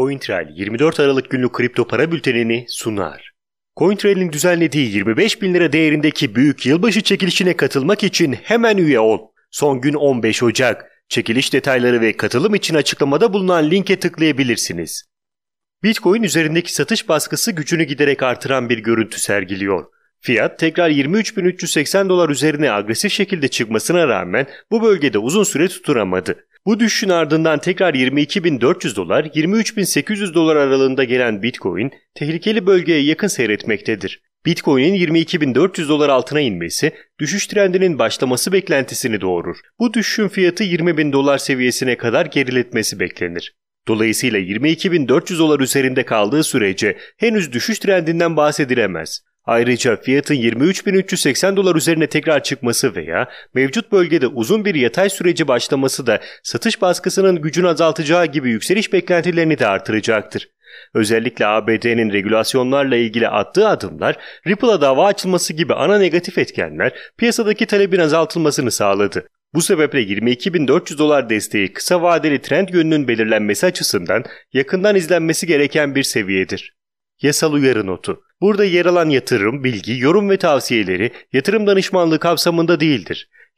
CoinTrail 24 Aralık günlük kripto para bültenini sunar. CoinTrail'in düzenlediği 25 bin lira değerindeki büyük yılbaşı çekilişine katılmak için hemen üye ol. Son gün 15 Ocak. Çekiliş detayları ve katılım için açıklamada bulunan linke tıklayabilirsiniz. Bitcoin üzerindeki satış baskısı gücünü giderek artıran bir görüntü sergiliyor. Fiyat tekrar 23.380 dolar üzerine agresif şekilde çıkmasına rağmen bu bölgede uzun süre tutunamadı. Bu düşüşün ardından tekrar 22.400 dolar, 23.800 dolar aralığında gelen Bitcoin tehlikeli bölgeye yakın seyretmektedir. Bitcoin'in 22.400 dolar altına inmesi düşüş trendinin başlaması beklentisini doğurur. Bu düşüşün fiyatı 20.000 dolar seviyesine kadar geriletmesi beklenir. Dolayısıyla 22.400 dolar üzerinde kaldığı sürece henüz düşüş trendinden bahsedilemez. Ayrıca fiyatın 23.380 dolar üzerine tekrar çıkması veya mevcut bölgede uzun bir yatay süreci başlaması da satış baskısının gücünü azaltacağı gibi yükseliş beklentilerini de artıracaktır. Özellikle ABD'nin regülasyonlarla ilgili attığı adımlar, Ripple'a dava açılması gibi ana negatif etkenler piyasadaki talebin azaltılmasını sağladı. Bu sebeple 22.400 dolar desteği kısa vadeli trend yönünün belirlenmesi açısından yakından izlenmesi gereken bir seviyedir. Yasal uyarı notu. Burada yer alan yatırım, bilgi, yorum ve tavsiyeleri yatırım danışmanlığı kapsamında değildir.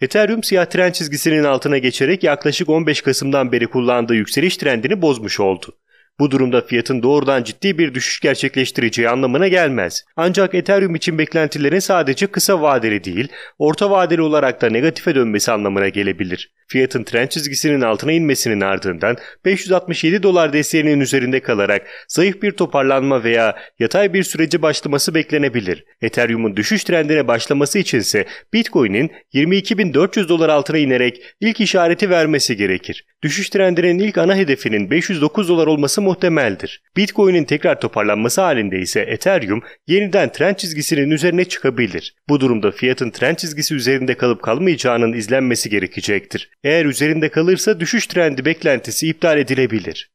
Ethereum siyah trend çizgisinin altına geçerek yaklaşık 15 Kasım'dan beri kullandığı yükseliş trendini bozmuş oldu. Bu durumda fiyatın doğrudan ciddi bir düşüş gerçekleştireceği anlamına gelmez. Ancak Ethereum için beklentilerin sadece kısa vadeli değil, orta vadeli olarak da negatife dönmesi anlamına gelebilir. Fiyatın trend çizgisinin altına inmesinin ardından 567 dolar desteğinin üzerinde kalarak zayıf bir toparlanma veya yatay bir süreci başlaması beklenebilir. Ethereum'un düşüş trendine başlaması içinse Bitcoin'in 22.400 dolar altına inerek ilk işareti vermesi gerekir. Düşüş trendinin ilk ana hedefinin 509 dolar olması muhtemeldir. Bitcoin'in tekrar toparlanması halinde ise Ethereum yeniden trend çizgisinin üzerine çıkabilir. Bu durumda fiyatın trend çizgisi üzerinde kalıp kalmayacağının izlenmesi gerekecektir. Eğer üzerinde kalırsa düşüş trendi beklentisi iptal edilebilir.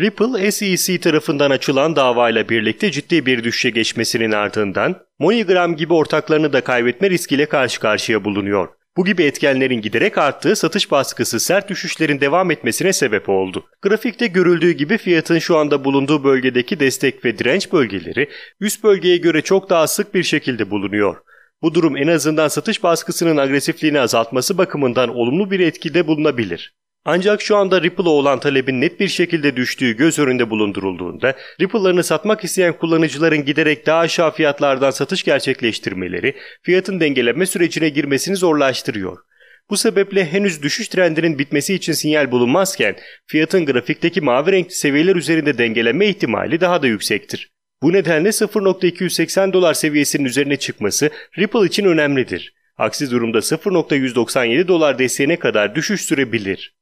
Ripple, SEC tarafından açılan davayla birlikte ciddi bir düşüşe geçmesinin ardından MoneyGram gibi ortaklarını da kaybetme riskiyle karşı karşıya bulunuyor. Bu gibi etkenlerin giderek arttığı satış baskısı sert düşüşlerin devam etmesine sebep oldu. Grafikte görüldüğü gibi fiyatın şu anda bulunduğu bölgedeki destek ve direnç bölgeleri üst bölgeye göre çok daha sık bir şekilde bulunuyor. Bu durum en azından satış baskısının agresifliğini azaltması bakımından olumlu bir etkide bulunabilir. Ancak şu anda Ripple'a olan talebin net bir şekilde düştüğü göz önünde bulundurulduğunda Ripple'larını satmak isteyen kullanıcıların giderek daha aşağı fiyatlardan satış gerçekleştirmeleri fiyatın dengeleme sürecine girmesini zorlaştırıyor. Bu sebeple henüz düşüş trendinin bitmesi için sinyal bulunmazken fiyatın grafikteki mavi renkli seviyeler üzerinde dengeleme ihtimali daha da yüksektir. Bu nedenle 0.280 dolar seviyesinin üzerine çıkması Ripple için önemlidir. Aksi durumda 0.197 dolar desteğine kadar düşüş sürebilir.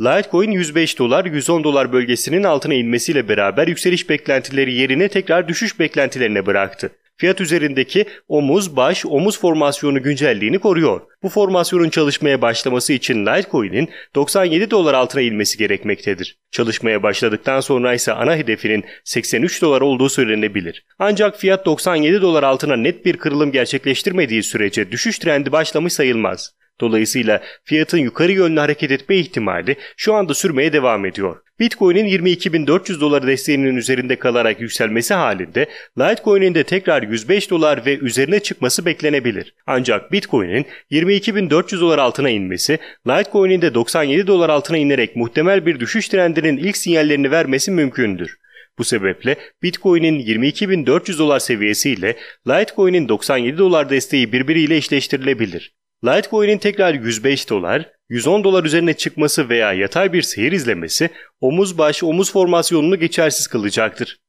Litecoin 105 dolar 110 dolar bölgesinin altına inmesiyle beraber yükseliş beklentileri yerine tekrar düşüş beklentilerine bıraktı. Fiyat üzerindeki omuz, baş, omuz formasyonu güncelliğini koruyor. Bu formasyonun çalışmaya başlaması için Litecoin'in 97 dolar altına inmesi gerekmektedir. Çalışmaya başladıktan sonra ise ana hedefinin 83 dolar olduğu söylenebilir. Ancak fiyat 97 dolar altına net bir kırılım gerçekleştirmediği sürece düşüş trendi başlamış sayılmaz. Dolayısıyla fiyatın yukarı yönlü hareket etme ihtimali şu anda sürmeye devam ediyor. Bitcoin'in 22.400 dolar desteğinin üzerinde kalarak yükselmesi halinde Litecoin'in de tekrar 105 dolar ve üzerine çıkması beklenebilir. Ancak Bitcoin'in 22.400 dolar altına inmesi, Litecoin'in de 97 dolar altına inerek muhtemel bir düşüş trendinin ilk sinyallerini vermesi mümkündür. Bu sebeple Bitcoin'in 22.400 dolar seviyesi ile Litecoin'in 97 dolar desteği birbiriyle eşleştirilebilir. Litecoin'in tekrar 105 dolar, 110 dolar üzerine çıkması veya yatay bir seyir izlemesi omuz baş omuz formasyonunu geçersiz kılacaktır.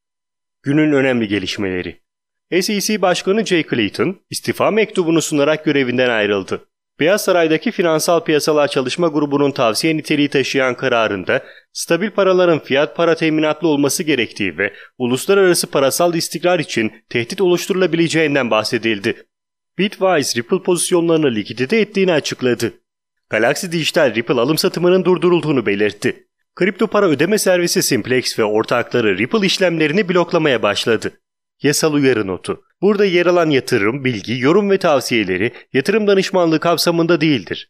Günün önemli gelişmeleri SEC Başkanı Jay Clayton istifa mektubunu sunarak görevinden ayrıldı. Beyaz Saray'daki Finansal Piyasalar Çalışma Grubu'nun tavsiye niteliği taşıyan kararında stabil paraların fiyat para teminatlı olması gerektiği ve uluslararası parasal istikrar için tehdit oluşturulabileceğinden bahsedildi. Bitwise Ripple pozisyonlarını likidite ettiğini açıkladı. Galaxy Digital Ripple alım satımının durdurulduğunu belirtti. Kripto para ödeme servisi Simplex ve ortakları Ripple işlemlerini bloklamaya başladı. Yasal uyarı notu. Burada yer alan yatırım, bilgi, yorum ve tavsiyeleri yatırım danışmanlığı kapsamında değildir.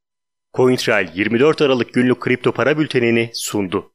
CoinTrail 24 Aralık günlük kripto para bültenini sundu.